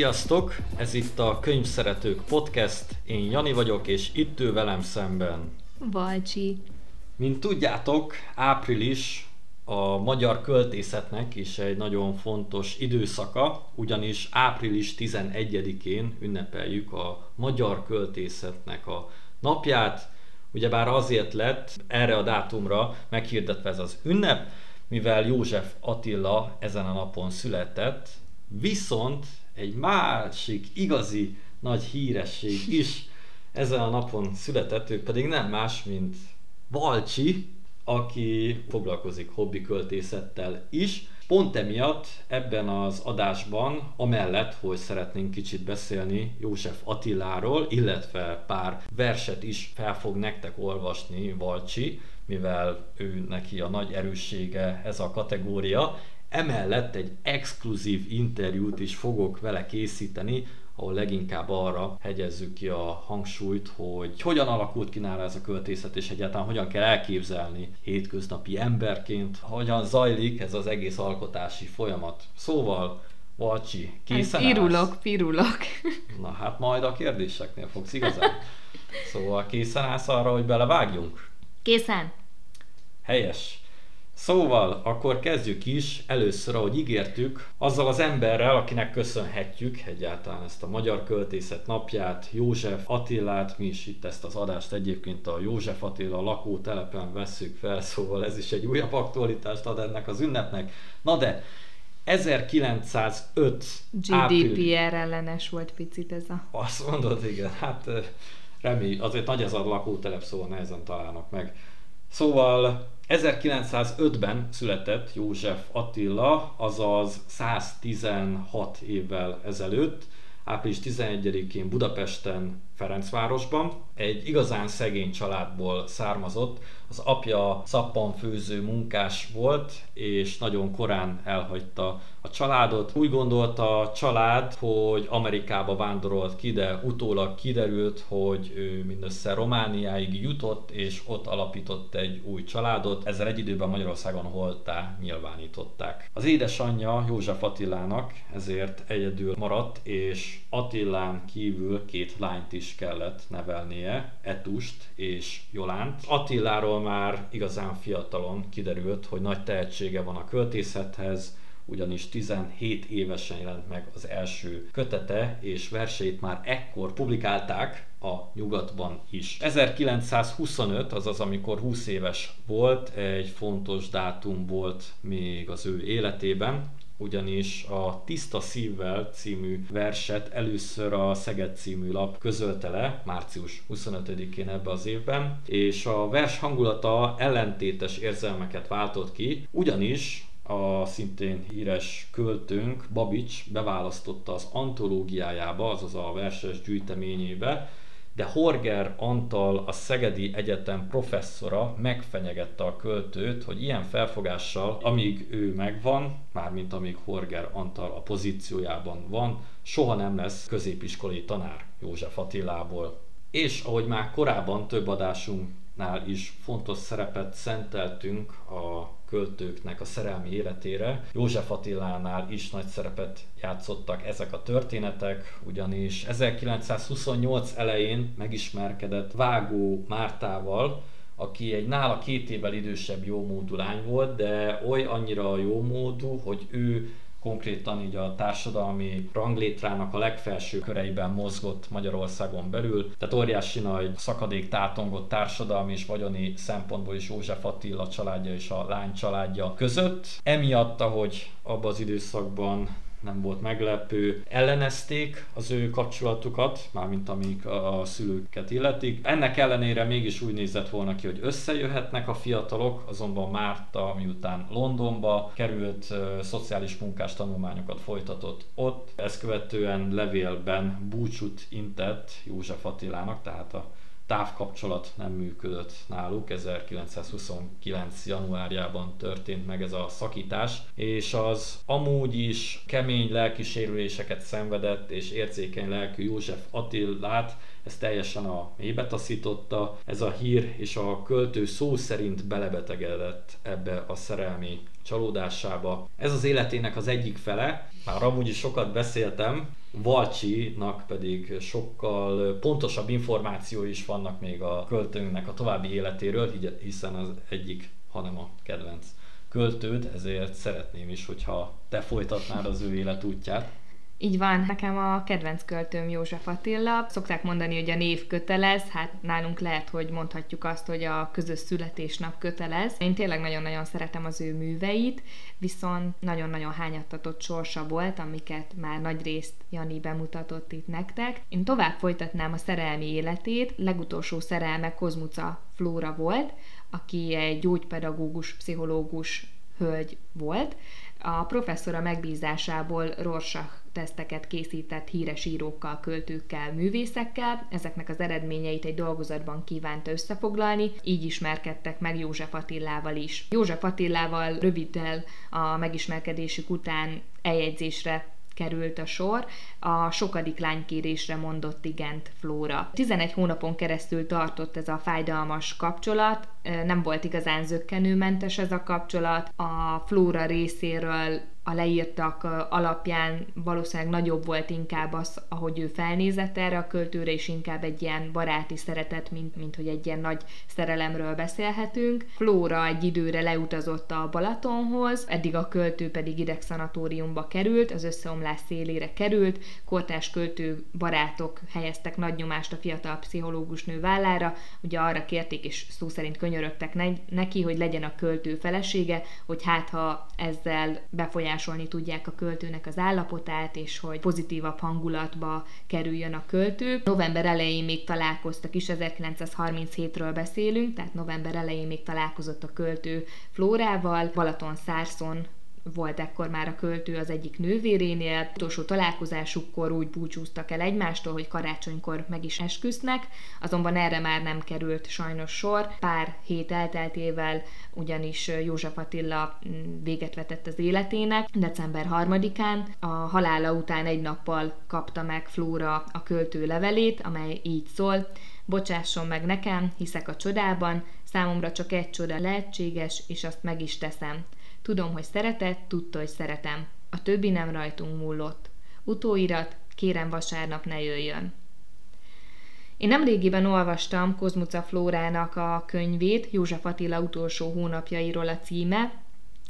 Sziasztok! Ez itt a Könyvszeretők Podcast. Én Jani vagyok, és itt ül velem szemben. Valcsi. Mint tudjátok, április a magyar költészetnek is egy nagyon fontos időszaka, ugyanis április 11-én ünnepeljük a magyar költészetnek a napját. Ugyebár azért lett erre a dátumra meghirdetve ez az ünnep, mivel József Attila ezen a napon született, viszont egy másik igazi nagy híresség is ezen a napon született, ő pedig nem más, mint Valcsi, aki foglalkozik hobbi költészettel is. Pont emiatt ebben az adásban, amellett, hogy szeretnénk kicsit beszélni József Attiláról, illetve pár verset is fel fog nektek olvasni Valcsi, mivel ő neki a nagy erőssége ez a kategória, Emellett egy exkluzív interjút is fogok vele készíteni, ahol leginkább arra hegyezzük ki a hangsúlyt, hogy hogyan alakult ki nála ez a költészet, és egyáltalán hogyan kell elképzelni hétköznapi emberként, hogyan zajlik ez az egész alkotási folyamat. Szóval, Valcsi, készen hát, Pirulok, pirulok. Na hát majd a kérdéseknél fogsz igazán. Szóval készen állsz arra, hogy belevágjunk? Készen. Helyes. Szóval, akkor kezdjük is először, ahogy ígértük, azzal az emberrel, akinek köszönhetjük egyáltalán ezt a Magyar Költészet napját, József Attilát, mi is itt ezt az adást egyébként a József Attila lakótelepen vesszük fel, szóval ez is egy újabb aktualitást ad ennek az ünnepnek. Na de, 1905 GDPR április... ellenes volt picit ez a... Azt mondod, igen, hát remély, azért nagy ez a lakótelep, szóval nehezen találnak meg. Szóval 1905-ben született József Attila, azaz 116 évvel ezelőtt, április 11-én Budapesten, Ferencvárosban. Egy igazán szegény családból származott, az apja szappanfőző munkás volt, és nagyon korán elhagyta a családot. Úgy gondolta a család, hogy Amerikába vándorolt ki, de utólag kiderült, hogy ő mindössze Romániáig jutott, és ott alapított egy új családot. Ezzel egy időben Magyarországon holtá nyilvánították. Az édesanyja József Attilának ezért egyedül maradt, és Attilán kívül két lányt is kellett nevelnie, Etust és Jolánt. Attiláról már igazán fiatalon kiderült, hogy nagy tehetsége van a költészethez, ugyanis 17 évesen jelent meg az első kötete, és verseit már ekkor publikálták a nyugatban is. 1925, azaz amikor 20 éves volt, egy fontos dátum volt még az ő életében, ugyanis a Tiszta Szívvel című verset először a Szeged című lap közölte le, március 25-én ebbe az évben, és a vers hangulata ellentétes érzelmeket váltott ki, ugyanis a szintén híres költőnk Babics beválasztotta az antológiájába, azaz a verses gyűjteményébe, de Horger Antal, a Szegedi Egyetem professzora megfenyegette a költőt, hogy ilyen felfogással, amíg ő megvan, mármint amíg Horger Antal a pozíciójában van, soha nem lesz középiskolai tanár József Attilából. És ahogy már korábban több adásunknál is fontos szerepet szenteltünk a költőknek a szerelmi életére. József Attilánál is nagy szerepet játszottak ezek a történetek, ugyanis 1928 elején megismerkedett Vágó Mártával, aki egy nála két évvel idősebb jómódú lány volt, de oly annyira jómódú, hogy ő konkrétan így a társadalmi ranglétrának a legfelső köreiben mozgott Magyarországon belül, tehát óriási nagy szakadék tátongott társadalmi és vagyoni szempontból is József Attila családja és a lány családja között. Emiatt, ahogy abban az időszakban nem volt meglepő. Ellenezték az ő kapcsolatukat, mármint amik a szülőket illetik. Ennek ellenére mégis úgy nézett volna ki, hogy összejöhetnek a fiatalok, azonban Márta miután Londonba került, szociális munkás tanulmányokat folytatott ott. Ezt követően levélben búcsút intett József Attilának, tehát a távkapcsolat nem működött náluk, 1929. januárjában történt meg ez a szakítás, és az amúgy is kemény lelkisérüléseket szenvedett és érzékeny lelkű József Attilát ez teljesen a mélybe taszította ez a hír, és a költő szó szerint belebetegedett ebbe a szerelmi csalódásába. Ez az életének az egyik fele, már amúgy is sokat beszéltem, Valcsinak pedig sokkal pontosabb információi is vannak még a költőnknek a további életéről, hiszen az egyik, hanem a kedvenc költőd, ezért szeretném is, hogyha te folytatnád az ő életútját. Így van, nekem a kedvenc költőm József Attila. Szokták mondani, hogy a név kötelez, hát nálunk lehet, hogy mondhatjuk azt, hogy a közös születésnap kötelez. Én tényleg nagyon-nagyon szeretem az ő műveit, viszont nagyon-nagyon hányattatott sorsa volt, amiket már nagy részt Jani bemutatott itt nektek. Én tovább folytatnám a szerelmi életét, legutolsó szerelme Kozmuca Flóra volt, aki egy gyógypedagógus, pszichológus hölgy volt. A professzora megbízásából Rorschach teszteket készített híres írókkal, költőkkel, művészekkel. Ezeknek az eredményeit egy dolgozatban kívánta összefoglalni, így ismerkedtek meg József Attillával is. József Attillával röviddel a megismerkedésük után eljegyzésre került a sor, a sokadik lánykérésre mondott igent Flóra. 11 hónapon keresztül tartott ez a fájdalmas kapcsolat, nem volt igazán zöggenőmentes ez a kapcsolat, a Flóra részéről a leírtak alapján valószínűleg nagyobb volt inkább az, ahogy ő felnézett erre a költőre, és inkább egy ilyen baráti szeretet, mint, mint hogy egy ilyen nagy szerelemről beszélhetünk. Flóra egy időre leutazott a Balatonhoz, eddig a költő pedig idegszanatóriumba került, az összeomlás szélére került, kortás költő barátok helyeztek nagy nyomást a fiatal pszichológus nő vállára, ugye arra kérték, és szó szerint könyörögtek neki, hogy legyen a költő felesége, hogy hát ha ezzel befolyás befolyásolni tudják a költőnek az állapotát, és hogy pozitívabb hangulatba kerüljön a költő. November elején még találkoztak is, 1937-ről beszélünk, tehát november elején még találkozott a költő Flórával, Balaton Szárszon volt ekkor már a költő az egyik nővérénél. Utolsó találkozásukkor úgy búcsúztak el egymástól, hogy karácsonykor meg is esküsznek, azonban erre már nem került sajnos sor. Pár hét elteltével ugyanis József Attila mm, véget vetett az életének. December 3-án a halála után egy nappal kapta meg Flóra a költő levelét, amely így szól, Bocsásson meg nekem, hiszek a csodában, számomra csak egy csoda lehetséges, és azt meg is teszem. Tudom, hogy szeretett, tudta, hogy szeretem. A többi nem rajtunk múlott. Utóirat, kérem vasárnap ne jöjjön. Én nemrégiben olvastam Kozmuca Flórának a könyvét, József Attila utolsó hónapjairól a címe.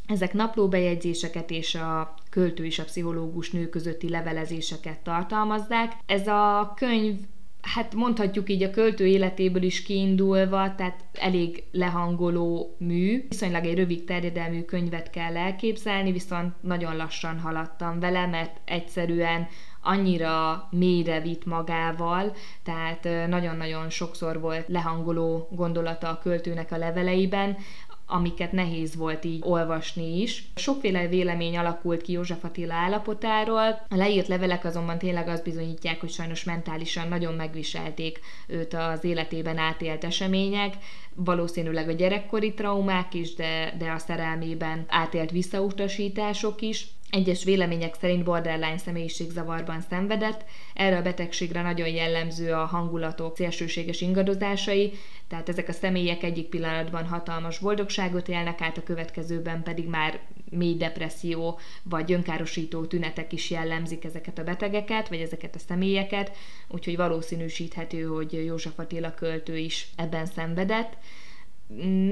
Ezek naplóbejegyzéseket és a költő és a pszichológus nő közötti levelezéseket tartalmazzák. Ez a könyv hát mondhatjuk így a költő életéből is kiindulva, tehát elég lehangoló mű. Viszonylag egy rövid terjedelmű könyvet kell elképzelni, viszont nagyon lassan haladtam vele, mert egyszerűen annyira mélyre vitt magával, tehát nagyon-nagyon sokszor volt lehangoló gondolata a költőnek a leveleiben, amiket nehéz volt így olvasni is. Sokféle vélemény alakult ki József Attila állapotáról. A leírt levelek azonban tényleg azt bizonyítják, hogy sajnos mentálisan nagyon megviselték őt az életében átélt események, valószínűleg a gyerekkori traumák is, de, de a szerelmében átélt visszautasítások is. Egyes vélemények szerint borderline személyiségzavarban szenvedett, erre a betegségre nagyon jellemző a hangulatok szélsőséges ingadozásai, tehát ezek a személyek egyik pillanatban hatalmas boldogságot élnek át, a következőben pedig már mély depresszió vagy önkárosító tünetek is jellemzik ezeket a betegeket, vagy ezeket a személyeket, úgyhogy valószínűsíthető, hogy József Attila költő is ebben szenvedett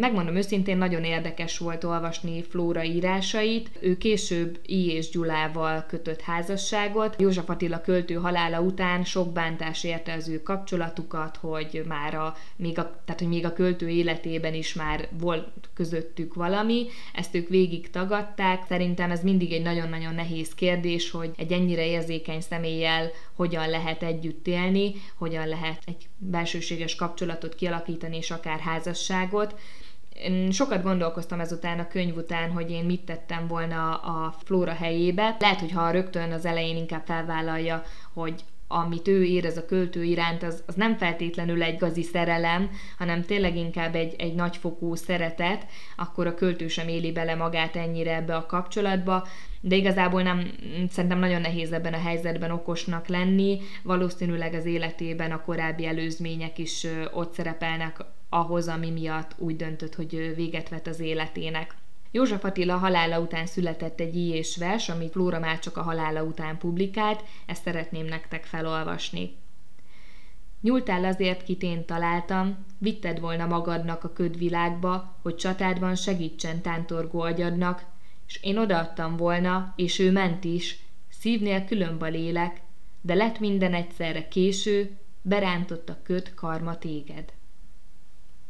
megmondom őszintén, nagyon érdekes volt olvasni Flóra írásait. Ő később I. és Gyulával kötött házasságot. József Attila költő halála után sok bántás érte az ő kapcsolatukat, hogy már a, még a, tehát, hogy még a költő életében is már volt közöttük valami. Ezt ők végig tagadták. Szerintem ez mindig egy nagyon-nagyon nehéz kérdés, hogy egy ennyire érzékeny személlyel hogyan lehet együtt élni, hogyan lehet egy belsőséges kapcsolatot kialakítani, és akár házasságot. Én sokat gondolkoztam ezután a könyv után, hogy én mit tettem volna a Flóra helyébe. Lehet, hogy ha rögtön az elején inkább felvállalja, hogy amit ő érez a költő iránt, az, az nem feltétlenül egy gazi szerelem, hanem tényleg inkább egy, egy nagyfokú szeretet, akkor a költő sem éli bele magát ennyire ebbe a kapcsolatba, de igazából nem, szerintem nagyon nehéz ebben a helyzetben okosnak lenni, valószínűleg az életében a korábbi előzmények is ott szerepelnek ahhoz, ami miatt úgy döntött, hogy véget vet az életének. József Attila halála után született egy és vers, amit Flóra már csak a halála után publikált, ezt szeretném nektek felolvasni. Nyúltál azért, kit én találtam, vitted volna magadnak a ködvilágba, hogy csatádban segítsen tántorgó agyadnak, és én odaadtam volna, és ő ment is, szívnél különba lélek, de lett minden egyszerre késő, berántott a köt karma téged.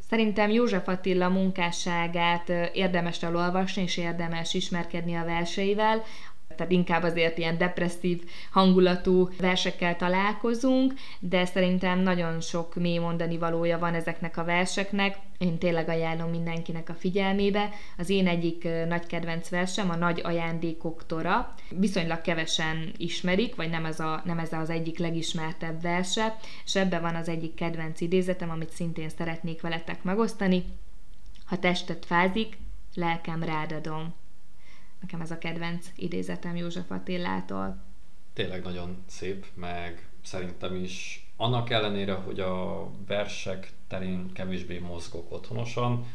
Szerintem József Attila munkásságát érdemes elolvasni, és érdemes ismerkedni a verseivel tehát inkább azért ilyen depresszív hangulatú versekkel találkozunk, de szerintem nagyon sok mély mondani valója van ezeknek a verseknek. Én tényleg ajánlom mindenkinek a figyelmébe. Az én egyik nagy kedvenc versem a Nagy ajándékok tora. Viszonylag kevesen ismerik, vagy nem ez, a, nem ez az egyik legismertebb verse, és ebben van az egyik kedvenc idézetem, amit szintén szeretnék veletek megosztani. Ha testet fázik, lelkem rádadom. Nekem ez a kedvenc idézetem József Attilától. Tényleg nagyon szép, meg szerintem is annak ellenére, hogy a versek terén kevésbé mozgok otthonosan,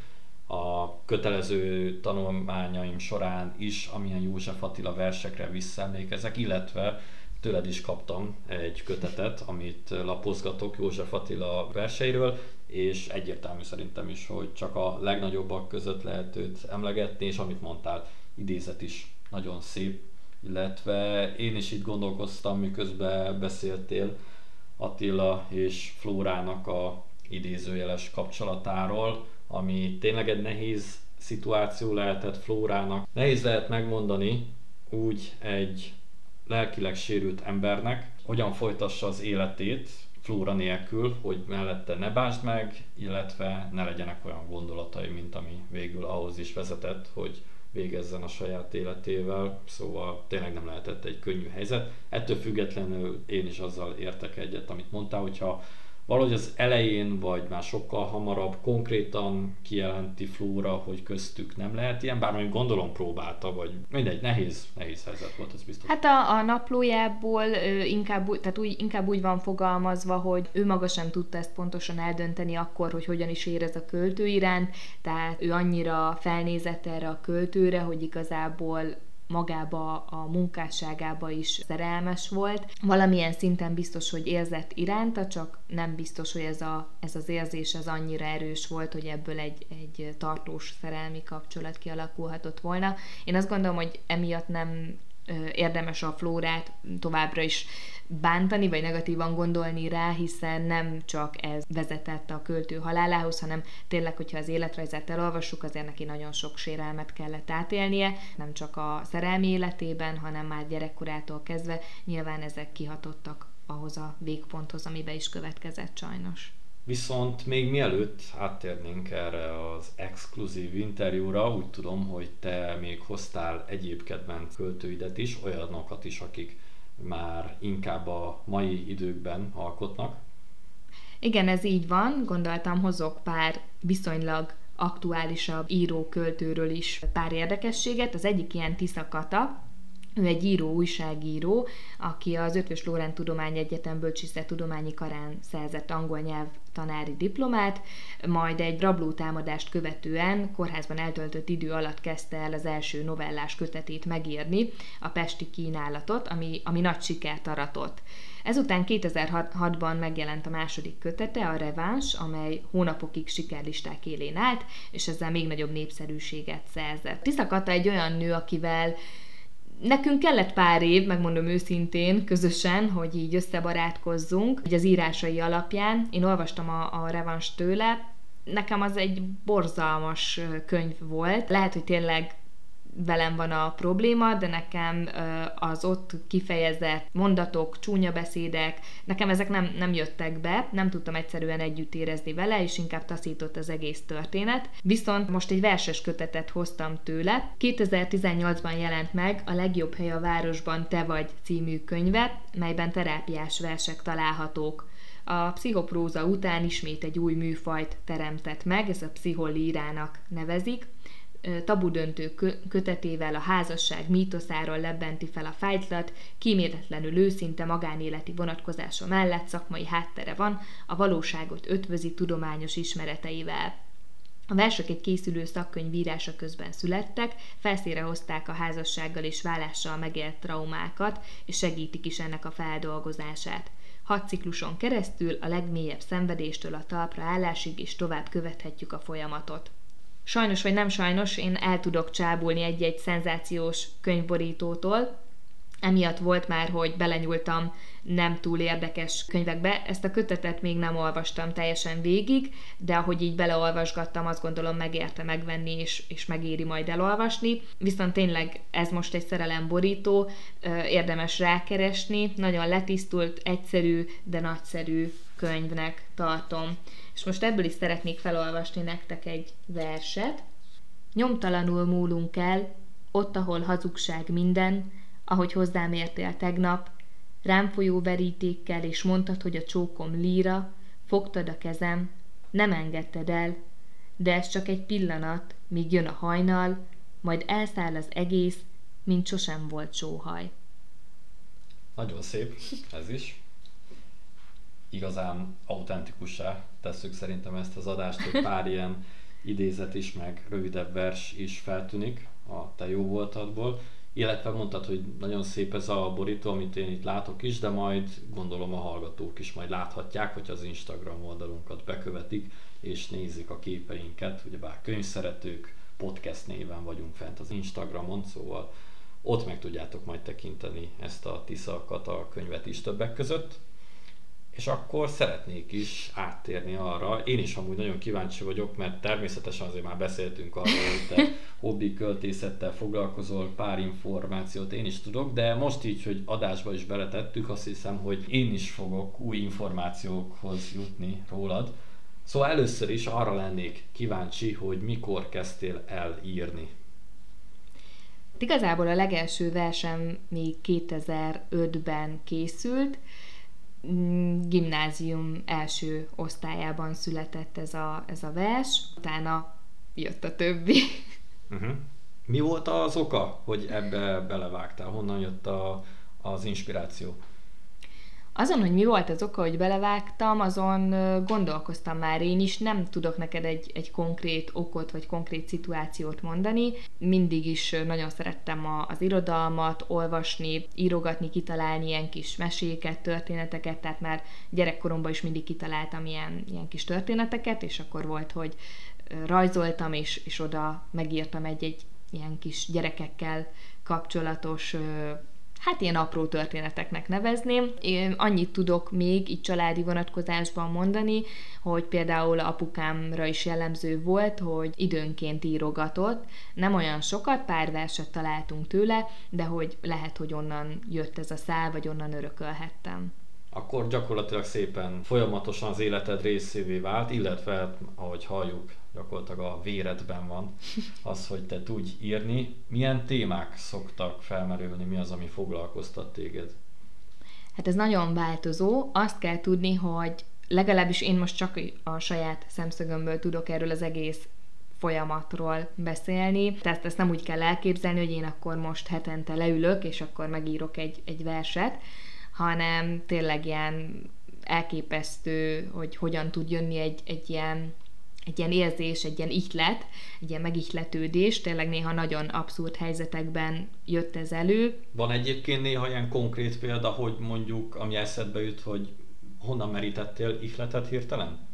a kötelező tanulmányaim során is, amilyen József Attila versekre visszaemlékezek, illetve tőled is kaptam egy kötetet, amit lapozgatok József Attila verseiről, és egyértelmű szerintem is, hogy csak a legnagyobbak között lehet őt emlegetni, és amit mondtál, idézet is nagyon szép, illetve én is itt gondolkoztam, miközben beszéltél Attila és Flórának a idézőjeles kapcsolatáról, ami tényleg egy nehéz szituáció lehetett Flórának. Nehéz lehet megmondani úgy egy lelkileg sérült embernek, hogyan folytassa az életét Flóra nélkül, hogy mellette ne básd meg, illetve ne legyenek olyan gondolatai, mint ami végül ahhoz is vezetett, hogy végezzen a saját életével, szóval tényleg nem lehetett egy könnyű helyzet. Ettől függetlenül én is azzal értek egyet, amit mondtál, hogyha valahogy az elején, vagy már sokkal hamarabb konkrétan kijelenti Flóra, hogy köztük nem lehet ilyen, bár mondjuk gondolom próbálta, vagy mindegy, nehéz, nehéz helyzet volt, ez biztos. Hát a, a naplójából inkább, tehát úgy, inkább úgy van fogalmazva, hogy ő maga sem tudta ezt pontosan eldönteni akkor, hogy hogyan is érez a költő iránt, tehát ő annyira felnézett erre a költőre, hogy igazából magába a munkásságába is szerelmes volt. Valamilyen szinten biztos, hogy érzett iránta, csak nem biztos, hogy ez, a, ez az érzés az annyira erős volt, hogy ebből egy, egy tartós szerelmi kapcsolat kialakulhatott volna. Én azt gondolom, hogy emiatt nem érdemes a flórát továbbra is bántani, vagy negatívan gondolni rá, hiszen nem csak ez vezetett a költő halálához, hanem tényleg, hogyha az életrajzát elolvassuk, azért neki nagyon sok sérelmet kellett átélnie, nem csak a szerelmi életében, hanem már gyerekkorától kezdve nyilván ezek kihatottak ahhoz a végponthoz, amibe is következett sajnos. Viszont még mielőtt áttérnénk erre az exkluzív interjúra, úgy tudom, hogy te még hoztál egyéb kedvenc költőidet is, olyanokat is, akik már inkább a mai időkben alkotnak. Igen, ez így van. Gondoltam, hozok pár viszonylag aktuálisabb író-költőről is pár érdekességet. Az egyik ilyen Tisza Kata, ő egy író, újságíró, aki az Ötvös Tudományegyetem Tudományi Karán szerzett angol nyelv tanári diplomát, majd egy rabló támadást követően kórházban eltöltött idő alatt kezdte el az első novellás kötetét megírni, a Pesti kínálatot, ami, ami nagy sikert aratott. Ezután 2006-ban megjelent a második kötete, a Reváns, amely hónapokig sikerlisták élén állt, és ezzel még nagyobb népszerűséget szerzett. Tisza Kata egy olyan nő, akivel Nekünk kellett pár év, megmondom őszintén, közösen, hogy így összebarátkozzunk, így az írásai alapján. Én olvastam a, a Revans tőle, nekem az egy borzalmas könyv volt. Lehet, hogy tényleg velem van a probléma, de nekem az ott kifejezett mondatok, csúnya beszédek, nekem ezek nem, nem jöttek be, nem tudtam egyszerűen együtt érezni vele, és inkább taszított az egész történet. Viszont most egy verses kötetet hoztam tőle. 2018-ban jelent meg a Legjobb hely a városban te vagy című könyve, melyben terápiás versek találhatók. A pszichopróza után ismét egy új műfajt teremtett meg, ez a pszicholírának nevezik tabudöntő kötetével a házasság mítoszáról lebbenti fel a fájtlat, kíméletlenül őszinte magánéleti vonatkozása mellett szakmai háttere van, a valóságot ötvözi tudományos ismereteivel. A versek egy készülő szakkönyv írása közben születtek, felszíre hozták a házassággal és vállással megélt traumákat, és segítik is ennek a feldolgozását. Hat cikluson keresztül a legmélyebb szenvedéstől a talpra állásig is tovább követhetjük a folyamatot. Sajnos vagy nem sajnos, én el tudok csábulni egy-egy szenzációs könyvborítótól, emiatt volt már, hogy belenyúltam nem túl érdekes könyvekbe. Ezt a kötetet még nem olvastam teljesen végig, de ahogy így beleolvasgattam, azt gondolom megérte megvenni, és, és megéri majd elolvasni. Viszont tényleg ez most egy szerelemborító, érdemes rákeresni, nagyon letisztult, egyszerű, de nagyszerű könyvnek tartom. És most ebből is szeretnék felolvasni nektek egy verset. Nyomtalanul múlunk el, ott, ahol hazugság minden, ahogy hozzám értél tegnap, rám folyó verítékkel, és mondtad, hogy a csókom líra, fogtad a kezem, nem engedted el, de ez csak egy pillanat, míg jön a hajnal, majd elszáll az egész, mint sosem volt sóhaj. Nagyon szép ez is. Igazán autentikussá tesszük szerintem ezt az adást, hogy pár ilyen idézet is, meg rövidebb vers is feltűnik a te jó voltadból illetve mondtad, hogy nagyon szép ez a borító, amit én itt látok is, de majd gondolom a hallgatók is majd láthatják, hogy az Instagram oldalunkat bekövetik, és nézik a képeinket, ugyebár könyvszeretők, podcast néven vagyunk fent az Instagramon, szóval ott meg tudjátok majd tekinteni ezt a Tisza Kata könyvet is többek között. És akkor szeretnék is áttérni arra, én is amúgy nagyon kíváncsi vagyok, mert természetesen azért már beszéltünk arról, hogy te hobbi költészettel foglalkozol, pár információt én is tudok, de most így, hogy adásba is beletettük, azt hiszem, hogy én is fogok új információkhoz jutni rólad. Szóval először is arra lennék kíváncsi, hogy mikor kezdtél el írni. Igazából a legelső versem még 2005-ben készült, gimnázium első osztályában született ez a, ez a vers, utána jött a többi. Uh-huh. Mi volt az oka, hogy ebbe belevágtál? Honnan jött a, az inspiráció? Azon, hogy mi volt az oka, hogy belevágtam, azon gondolkoztam már én is, nem tudok neked egy, egy konkrét okot vagy konkrét szituációt mondani. Mindig is nagyon szerettem a, az irodalmat, olvasni, írogatni, kitalálni ilyen kis meséket, történeteket, tehát már gyerekkoromban is mindig kitaláltam ilyen, ilyen kis történeteket, és akkor volt, hogy rajzoltam, és, és oda megírtam egy-egy ilyen kis gyerekekkel kapcsolatos hát ilyen apró történeteknek nevezném. Én annyit tudok még így családi vonatkozásban mondani, hogy például apukámra is jellemző volt, hogy időnként írogatott, nem olyan sokat, pár verset találtunk tőle, de hogy lehet, hogy onnan jött ez a szál, vagy onnan örökölhettem akkor gyakorlatilag szépen folyamatosan az életed részévé vált, illetve, ahogy halljuk, gyakorlatilag a véredben van az, hogy te tudj írni. Milyen témák szoktak felmerülni, mi az, ami foglalkoztat téged? Hát ez nagyon változó. Azt kell tudni, hogy legalábbis én most csak a saját szemszögömből tudok erről az egész folyamatról beszélni. Tehát ezt nem úgy kell elképzelni, hogy én akkor most hetente leülök, és akkor megírok egy, egy verset, hanem tényleg ilyen elképesztő, hogy hogyan tud jönni egy, egy ilyen egy ilyen érzés, egy ilyen ihlet, egy ilyen megihletődés, tényleg néha nagyon abszurd helyzetekben jött ez elő. Van egyébként néha ilyen konkrét példa, hogy mondjuk, ami eszedbe jut, hogy honnan merítettél ihletet hirtelen?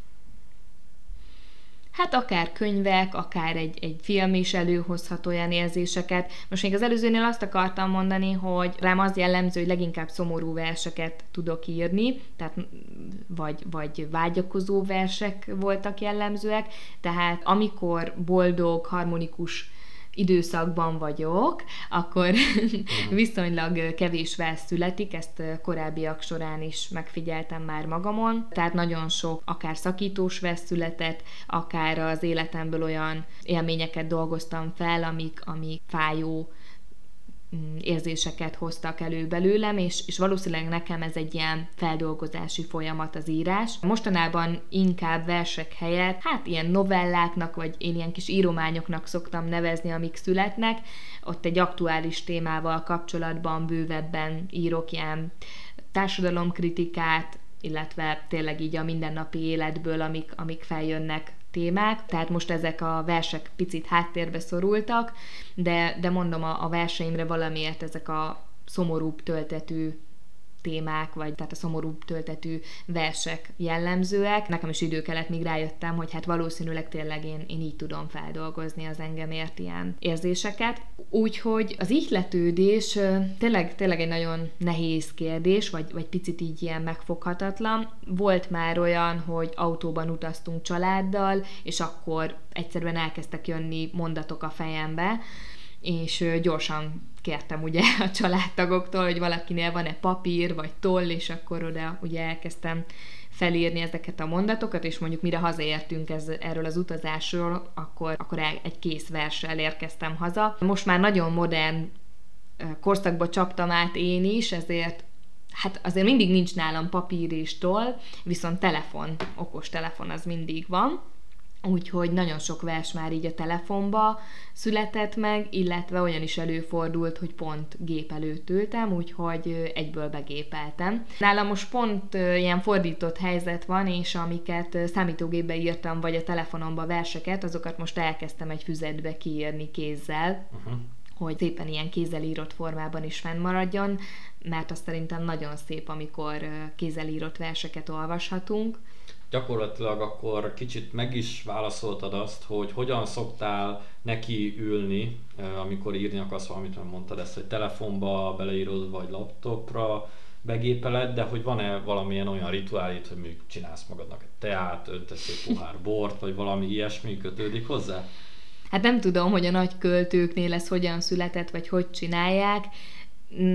Hát akár könyvek, akár egy, egy film is előhozhat olyan érzéseket. Most még az előzőnél azt akartam mondani, hogy rám az jellemző, hogy leginkább szomorú verseket tudok írni, tehát vagy, vagy vágyakozó versek voltak jellemzőek, tehát amikor boldog, harmonikus időszakban vagyok, akkor viszonylag kevés vers születik, ezt korábbiak során is megfigyeltem már magamon. Tehát nagyon sok akár szakítós vers született, akár az életemből olyan élményeket dolgoztam fel, amik, amik fájó érzéseket hoztak elő belőlem, és, és valószínűleg nekem ez egy ilyen feldolgozási folyamat az írás. Mostanában inkább versek helyett, hát ilyen novelláknak, vagy én ilyen kis írományoknak szoktam nevezni, amik születnek, ott egy aktuális témával kapcsolatban bővebben írok ilyen társadalomkritikát, illetve tényleg így a mindennapi életből, amik, amik feljönnek témák, tehát most ezek a versek picit háttérbe szorultak, de, de mondom a, a verseimre valamiért ezek a szomorúbb töltetű témák, vagy tehát a szomorú töltetű versek jellemzőek. Nekem is idő kellett, míg rájöttem, hogy hát valószínűleg tényleg én, én így tudom feldolgozni az engem ért ilyen érzéseket. Úgyhogy az ihletődés tényleg, tényleg egy nagyon nehéz kérdés, vagy, vagy picit így ilyen megfoghatatlan. Volt már olyan, hogy autóban utaztunk családdal, és akkor egyszerűen elkezdtek jönni mondatok a fejembe, és gyorsan kértem ugye a családtagoktól, hogy valakinél van-e papír vagy toll, és akkor oda ugye elkezdtem felírni ezeket a mondatokat, és mondjuk mire hazaértünk ez, erről az utazásról, akkor, akkor egy kész verssel érkeztem haza. Most már nagyon modern korszakba csaptam át én is, ezért hát azért mindig nincs nálam papír és toll, viszont telefon, okos telefon az mindig van, Úgyhogy nagyon sok vers már így a telefonba született meg, illetve olyan is előfordult, hogy pont gép előtt ültem, úgyhogy egyből begépeltem. Nálam most pont ilyen fordított helyzet van, és amiket számítógépbe írtam, vagy a telefonomba verseket, azokat most elkezdtem egy füzetbe kiírni kézzel. Uh-huh hogy szépen ilyen kézzel írott formában is fennmaradjon, mert azt szerintem nagyon szép, amikor kézzel írott verseket olvashatunk gyakorlatilag akkor kicsit meg is válaszoltad azt, hogy hogyan szoktál neki ülni, amikor írni akarsz valamit, mert mondtad ezt, hogy telefonba beleírod, vagy laptopra begépeled, de hogy van-e valamilyen olyan rituálét, hogy mondjuk csinálsz magadnak egy teát, öntesz egy pohár bort, vagy valami ilyesmi kötődik hozzá? Hát nem tudom, hogy a nagy költőknél ez hogyan született, vagy hogy csinálják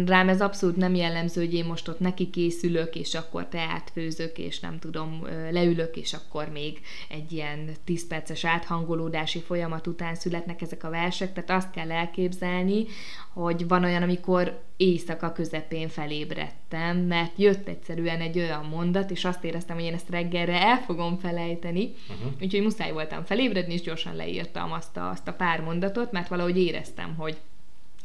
rám ez abszolút nem jellemző, hogy én most ott neki készülök, és akkor teát főzök, és nem tudom, leülök, és akkor még egy ilyen 10 perces áthangolódási folyamat után születnek ezek a versek, tehát azt kell elképzelni, hogy van olyan, amikor éjszaka közepén felébredtem, mert jött egyszerűen egy olyan mondat, és azt éreztem, hogy én ezt reggelre el fogom felejteni, uh-huh. úgyhogy muszáj voltam felébredni, és gyorsan leírtam azt a, azt a pár mondatot, mert valahogy éreztem, hogy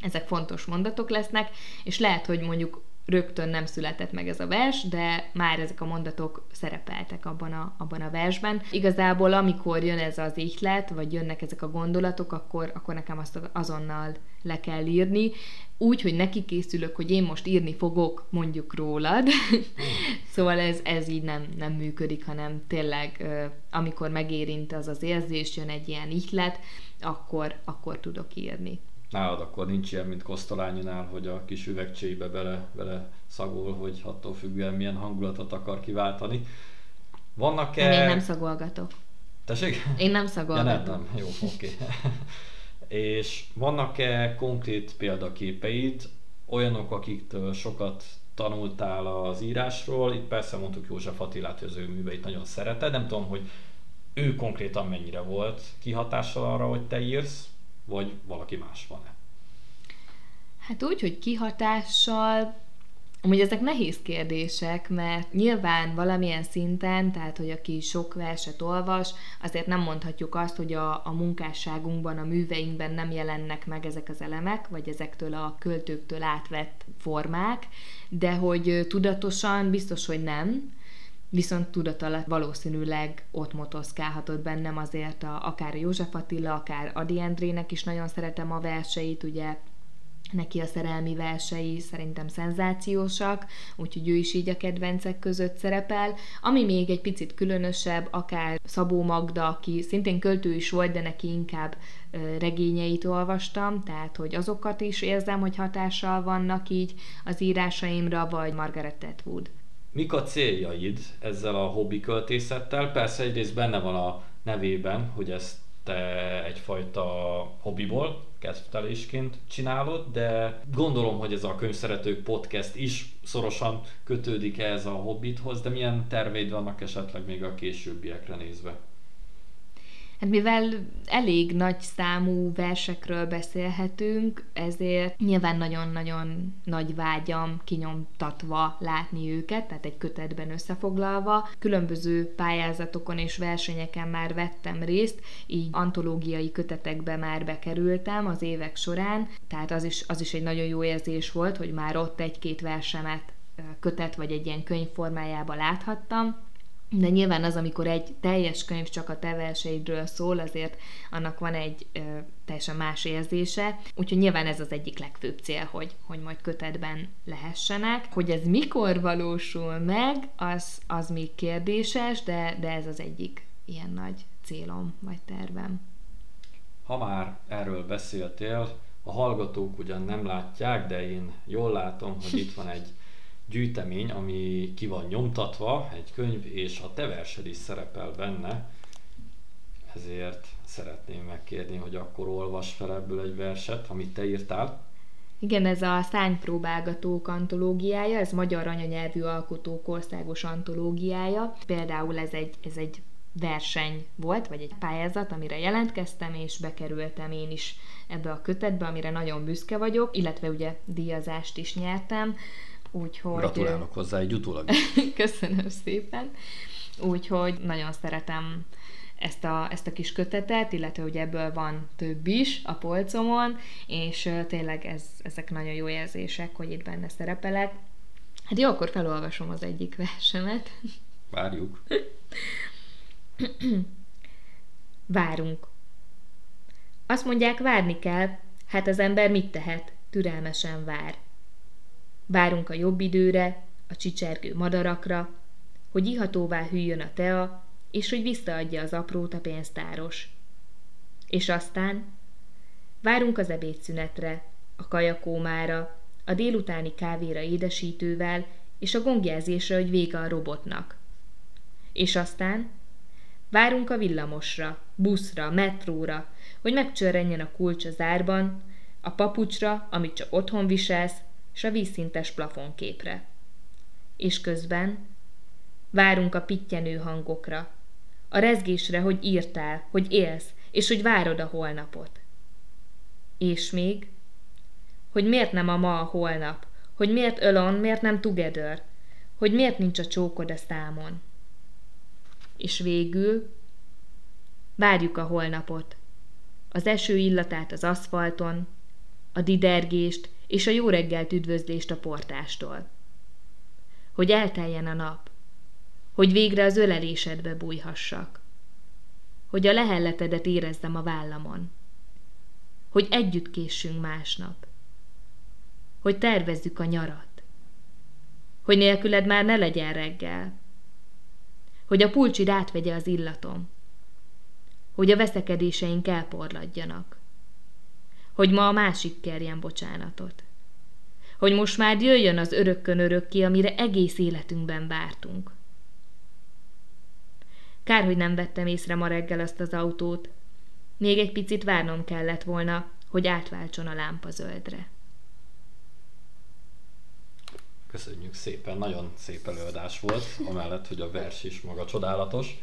ezek fontos mondatok lesznek, és lehet, hogy mondjuk rögtön nem született meg ez a vers, de már ezek a mondatok szerepeltek abban a, abban a versben. Igazából amikor jön ez az ihlet, vagy jönnek ezek a gondolatok, akkor, akkor nekem azt azonnal le kell írni, úgy, hogy neki készülök, hogy én most írni fogok mondjuk rólad. szóval ez, ez így nem, nem működik, hanem tényleg amikor megérint az az érzés, jön egy ilyen ihlet, akkor, akkor tudok írni nálad akkor nincs ilyen, mint Kosztolányinál, hogy a kis üvegcsébe bele, bele szagol, hogy attól függően milyen hangulatot akar kiváltani. Vannak-e... Nem, én nem szagolgatok. Tessék? Én nem szagolgatok. Ja, nem, nem. Jó, oké. Okay. És vannak-e konkrét példaképeid, olyanok, akiktől sokat tanultál az írásról, itt persze mondtuk József Attilát, hogy az ő műveit nagyon szereted, nem tudom, hogy ő konkrétan mennyire volt kihatással arra, hogy te írsz, vagy valaki más van-e? Hát úgy, hogy kihatással, Amúgy ezek nehéz kérdések, mert nyilván valamilyen szinten, tehát hogy aki sok verset olvas, azért nem mondhatjuk azt, hogy a, a munkásságunkban, a műveinkben nem jelennek meg ezek az elemek, vagy ezektől a költőktől átvett formák, de hogy tudatosan biztos, hogy nem viszont tudat alatt valószínűleg ott motoszkálhatott bennem azért a, akár József Attila, akár Adi Endrének is nagyon szeretem a verseit, ugye neki a szerelmi versei szerintem szenzációsak, úgyhogy ő is így a kedvencek között szerepel. Ami még egy picit különösebb, akár Szabó Magda, aki szintén költő is volt, de neki inkább regényeit olvastam, tehát hogy azokat is érzem, hogy hatással vannak így az írásaimra, vagy Margaret Atwood mik a céljaid ezzel a hobbi költészettel? Persze egyrészt benne van a nevében, hogy ezt te egyfajta hobbiból, kezdtelésként csinálod, de gondolom, hogy ez a könyvszeretők podcast is szorosan kötődik ehhez a hobbithoz, de milyen terveid vannak esetleg még a későbbiekre nézve? Hát mivel elég nagy számú versekről beszélhetünk, ezért nyilván nagyon-nagyon nagy vágyam kinyomtatva látni őket, tehát egy kötetben összefoglalva. Különböző pályázatokon és versenyeken már vettem részt, így antológiai kötetekbe már bekerültem az évek során, tehát az is, az is egy nagyon jó érzés volt, hogy már ott egy-két versemet kötet vagy egy ilyen könyv formájában láthattam, de nyilván az, amikor egy teljes könyv csak a te verseidről szól, azért annak van egy ö, teljesen más érzése. Úgyhogy nyilván ez az egyik legfőbb cél, hogy, hogy majd kötetben lehessenek. Hogy ez mikor valósul meg, az, az még kérdéses, de, de ez az egyik ilyen nagy célom vagy tervem. Ha már erről beszéltél, a hallgatók ugyan nem látják, de én jól látom, hogy itt van egy gyűjtemény, ami ki van nyomtatva, egy könyv, és a te versed is szerepel benne, ezért szeretném megkérni, hogy akkor olvas fel ebből egy verset, amit te írtál. Igen, ez a Szánypróbálgatók antológiája, ez magyar anyanyelvű alkotók országos antológiája. Például ez egy, ez egy verseny volt, vagy egy pályázat, amire jelentkeztem, és bekerültem én is ebbe a kötetbe, amire nagyon büszke vagyok, illetve ugye díjazást is nyertem. Úgyhogy... Gratulálok hozzá egy utólag. Köszönöm szépen. Úgyhogy nagyon szeretem ezt a, ezt a kis kötetet, illetve hogy ebből van több is a polcomon, és tényleg ez, ezek nagyon jó érzések, hogy itt benne szerepelek. Hát jó, akkor felolvasom az egyik versemet. Várjuk. Várunk. Azt mondják, várni kell, hát az ember mit tehet? Türelmesen vár. Várunk a jobb időre, a csicsergő madarakra, hogy ihatóvá hűljön a tea, és hogy visszaadja az aprót a pénztáros. És aztán várunk az ebédszünetre, a kajakómára, a délutáni kávéra édesítővel, és a gongjelzésre, hogy vége a robotnak. És aztán várunk a villamosra, buszra, metróra, hogy megcsörrenjen a kulcs a zárban, a papucsra, amit csak otthon viselsz, s a vízszintes plafonképre. És közben várunk a pittyenő hangokra, a rezgésre, hogy írtál, hogy élsz, és hogy várod a holnapot. És még, hogy miért nem a ma a holnap, hogy miért ölon, miért nem together, hogy miért nincs a csókod a számon. És végül várjuk a holnapot, az eső illatát az aszfalton, a didergést és a jó reggelt üdvözlést a portástól. Hogy elteljen a nap, hogy végre az ölelésedbe bújhassak, hogy a lehelletedet érezzem a vállamon, hogy együtt késsünk másnap, hogy tervezzük a nyarat, hogy nélküled már ne legyen reggel, hogy a pulcsid átvegye az illatom, hogy a veszekedéseink elporladjanak, hogy ma a másik kerjen bocsánatot. Hogy most már jöjjön az örökkön örökké, amire egész életünkben vártunk. Kár, hogy nem vettem észre ma reggel azt az autót. Még egy picit várnom kellett volna, hogy átváltson a lámpa zöldre. Köszönjük szépen, nagyon szép előadás volt, amellett, hogy a vers is maga csodálatos,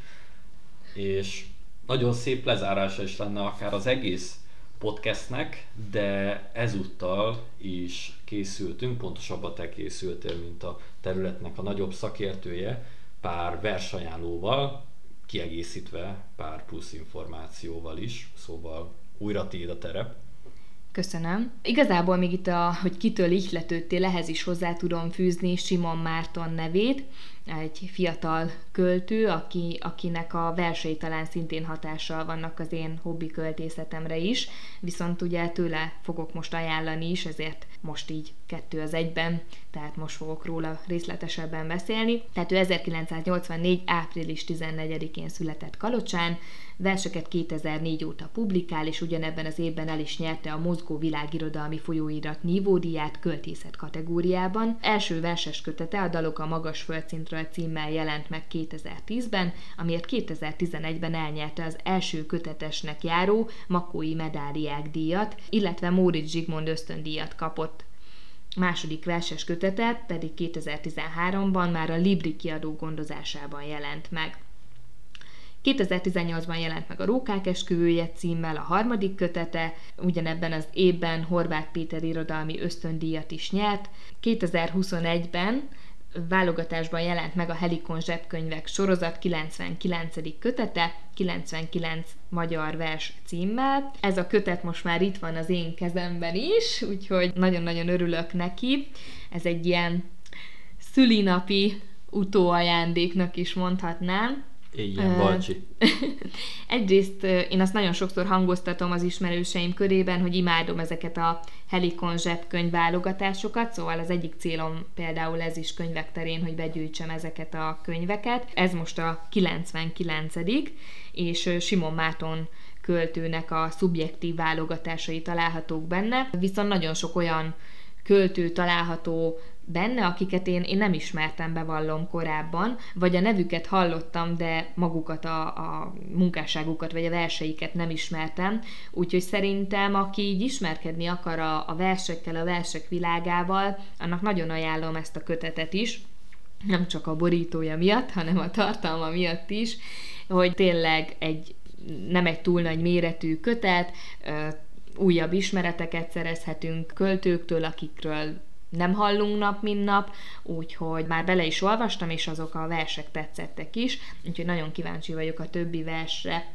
és nagyon szép lezárása is lenne akár az egész podcastnek, de ezúttal is készültünk, pontosabban te készültél, mint a területnek a nagyobb szakértője, pár versajánlóval, kiegészítve pár plusz információval is, szóval újra tiéd a terep. Köszönöm. Igazából még itt, a, hogy kitől ihletődtél, ehhez is hozzá tudom fűzni Simon Márton nevét, egy fiatal költő, aki, akinek a versei talán szintén hatással vannak az én hobbi költészetemre is, viszont ugye tőle fogok most ajánlani is, ezért most így kettő az egyben, tehát most fogok róla részletesebben beszélni. Tehát ő 1984. április 14-én született Kalocsán, verseket 2004 óta publikál, és ugyanebben az évben el is nyerte a Mozgó Világirodalmi Folyóirat nívódiát költészet kategóriában. Első verses kötete a Dalok a magas földszintről címmel jelent meg 2010-ben, amiért 2011-ben elnyerte az első kötetesnek járó Makói Medáliák díjat, illetve Móricz Zsigmond ösztöndíjat kapott. Második verses kötete pedig 2013-ban már a Libri kiadó gondozásában jelent meg. 2018-ban jelent meg a Rókák esküvője címmel a harmadik kötete, ugyanebben az évben Horváth Péter irodalmi ösztöndíjat is nyert. 2021-ben válogatásban jelent meg a Helikon zsebkönyvek sorozat 99. kötete, 99 magyar vers címmel. Ez a kötet most már itt van az én kezemben is, úgyhogy nagyon-nagyon örülök neki. Ez egy ilyen szülinapi utóajándéknak is mondhatnám. Ilyen, Balcsi. Egyrészt én azt nagyon sokszor hangoztatom az ismerőseim körében, hogy imádom ezeket a Helikon zsebkönyv válogatásokat, szóval az egyik célom például ez is könyvek terén, hogy begyűjtsem ezeket a könyveket. Ez most a 99 és Simon Máton költőnek a szubjektív válogatásai találhatók benne, viszont nagyon sok olyan költő található benne, akiket én, én nem ismertem, bevallom korábban, vagy a nevüket hallottam, de magukat, a, a munkásságukat, vagy a verseiket nem ismertem. Úgyhogy szerintem, aki így ismerkedni akar a, a versekkel, a versek világával, annak nagyon ajánlom ezt a kötetet is, nem csak a borítója miatt, hanem a tartalma miatt is, hogy tényleg egy nem egy túl nagy méretű kötet, újabb ismereteket szerezhetünk költőktől, akikről nem hallunk nap, mint nap, úgyhogy már bele is olvastam, és azok a versek tetszettek is, úgyhogy nagyon kíváncsi vagyok a többi versre.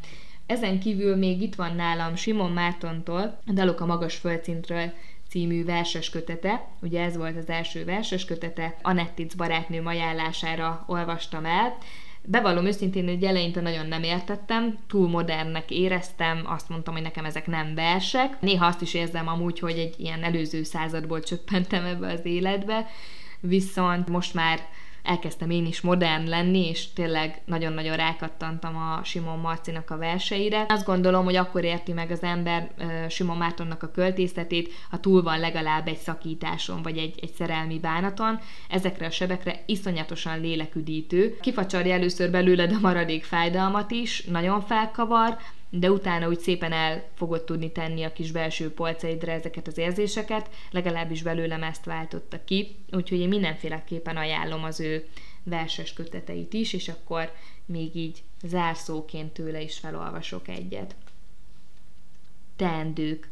Ezen kívül még itt van nálam Simon Mártontól, a Dalok a magas földszintről című verses kötete, ugye ez volt az első verses kötete, Anettic barátnőm ajánlására olvastam el, Bevallom őszintén, hogy eleinte nagyon nem értettem, túl modernnek éreztem, azt mondtam, hogy nekem ezek nem versek. Néha azt is érzem amúgy, hogy egy ilyen előző századból csöppentem ebbe az életbe, viszont most már elkezdtem én is modern lenni, és tényleg nagyon-nagyon rákattantam a Simon Marcinak a verseire. Azt gondolom, hogy akkor érti meg az ember Simon Mártonnak a költészetét, ha túl van legalább egy szakításon, vagy egy, egy szerelmi bánaton. Ezekre a sebekre iszonyatosan léleküdítő. Kifacsarja először belőled a maradék fájdalmat is, nagyon felkavar, de utána úgy szépen el fogod tudni tenni a kis belső polcaidra ezeket az érzéseket, legalábbis belőlem ezt váltotta ki, úgyhogy én mindenféleképpen ajánlom az ő verses köteteit is, és akkor még így zárszóként tőle is felolvasok egyet. Teendők.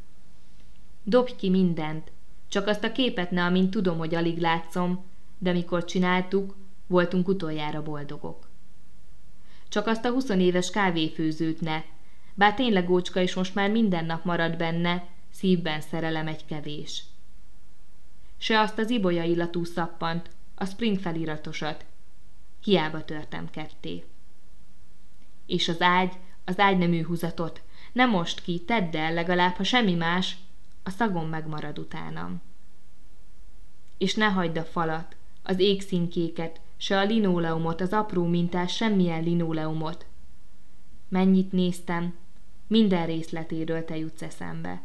Dobj ki mindent, csak azt a képet ne, amint tudom, hogy alig látszom, de mikor csináltuk, voltunk utoljára boldogok. Csak azt a huszonéves kávéfőzőt ne, bár tényleg ócska, és most már minden nap marad benne, szívben szerelem egy kevés. Se azt az ibolya illatú szappant, a spring feliratosat. Hiába törtem ketté. És az ágy, az ágynemű húzatot. Nem most ki, tedd el legalább, ha semmi más, a szagom megmarad utánam. És ne hagyd a falat, az égszínkéket, se a linóleumot, az apró mintás semmilyen linóleumot. Mennyit néztem, minden részletéről te jutsz eszembe.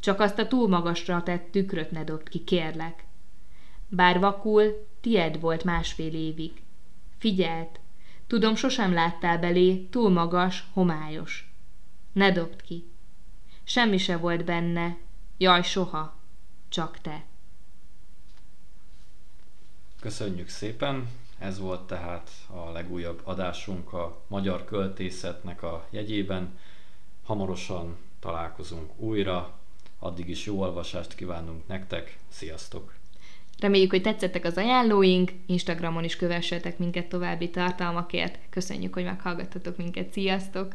Csak azt a túl magasra tett tükröt ne dobd ki, kérlek. Bár vakul, tied volt másfél évig. Figyelt, tudom, sosem láttál belé, túl magas, homályos. Ne dobd ki. Semmi se volt benne, jaj, soha, csak te. Köszönjük szépen! Ez volt tehát a legújabb adásunk a magyar költészetnek a jegyében. Hamarosan találkozunk újra, addig is jó olvasást kívánunk nektek, sziasztok! Reméljük, hogy tetszettek az ajánlóink, Instagramon is kövessetek minket további tartalmakért. Köszönjük, hogy meghallgattatok minket, sziasztok!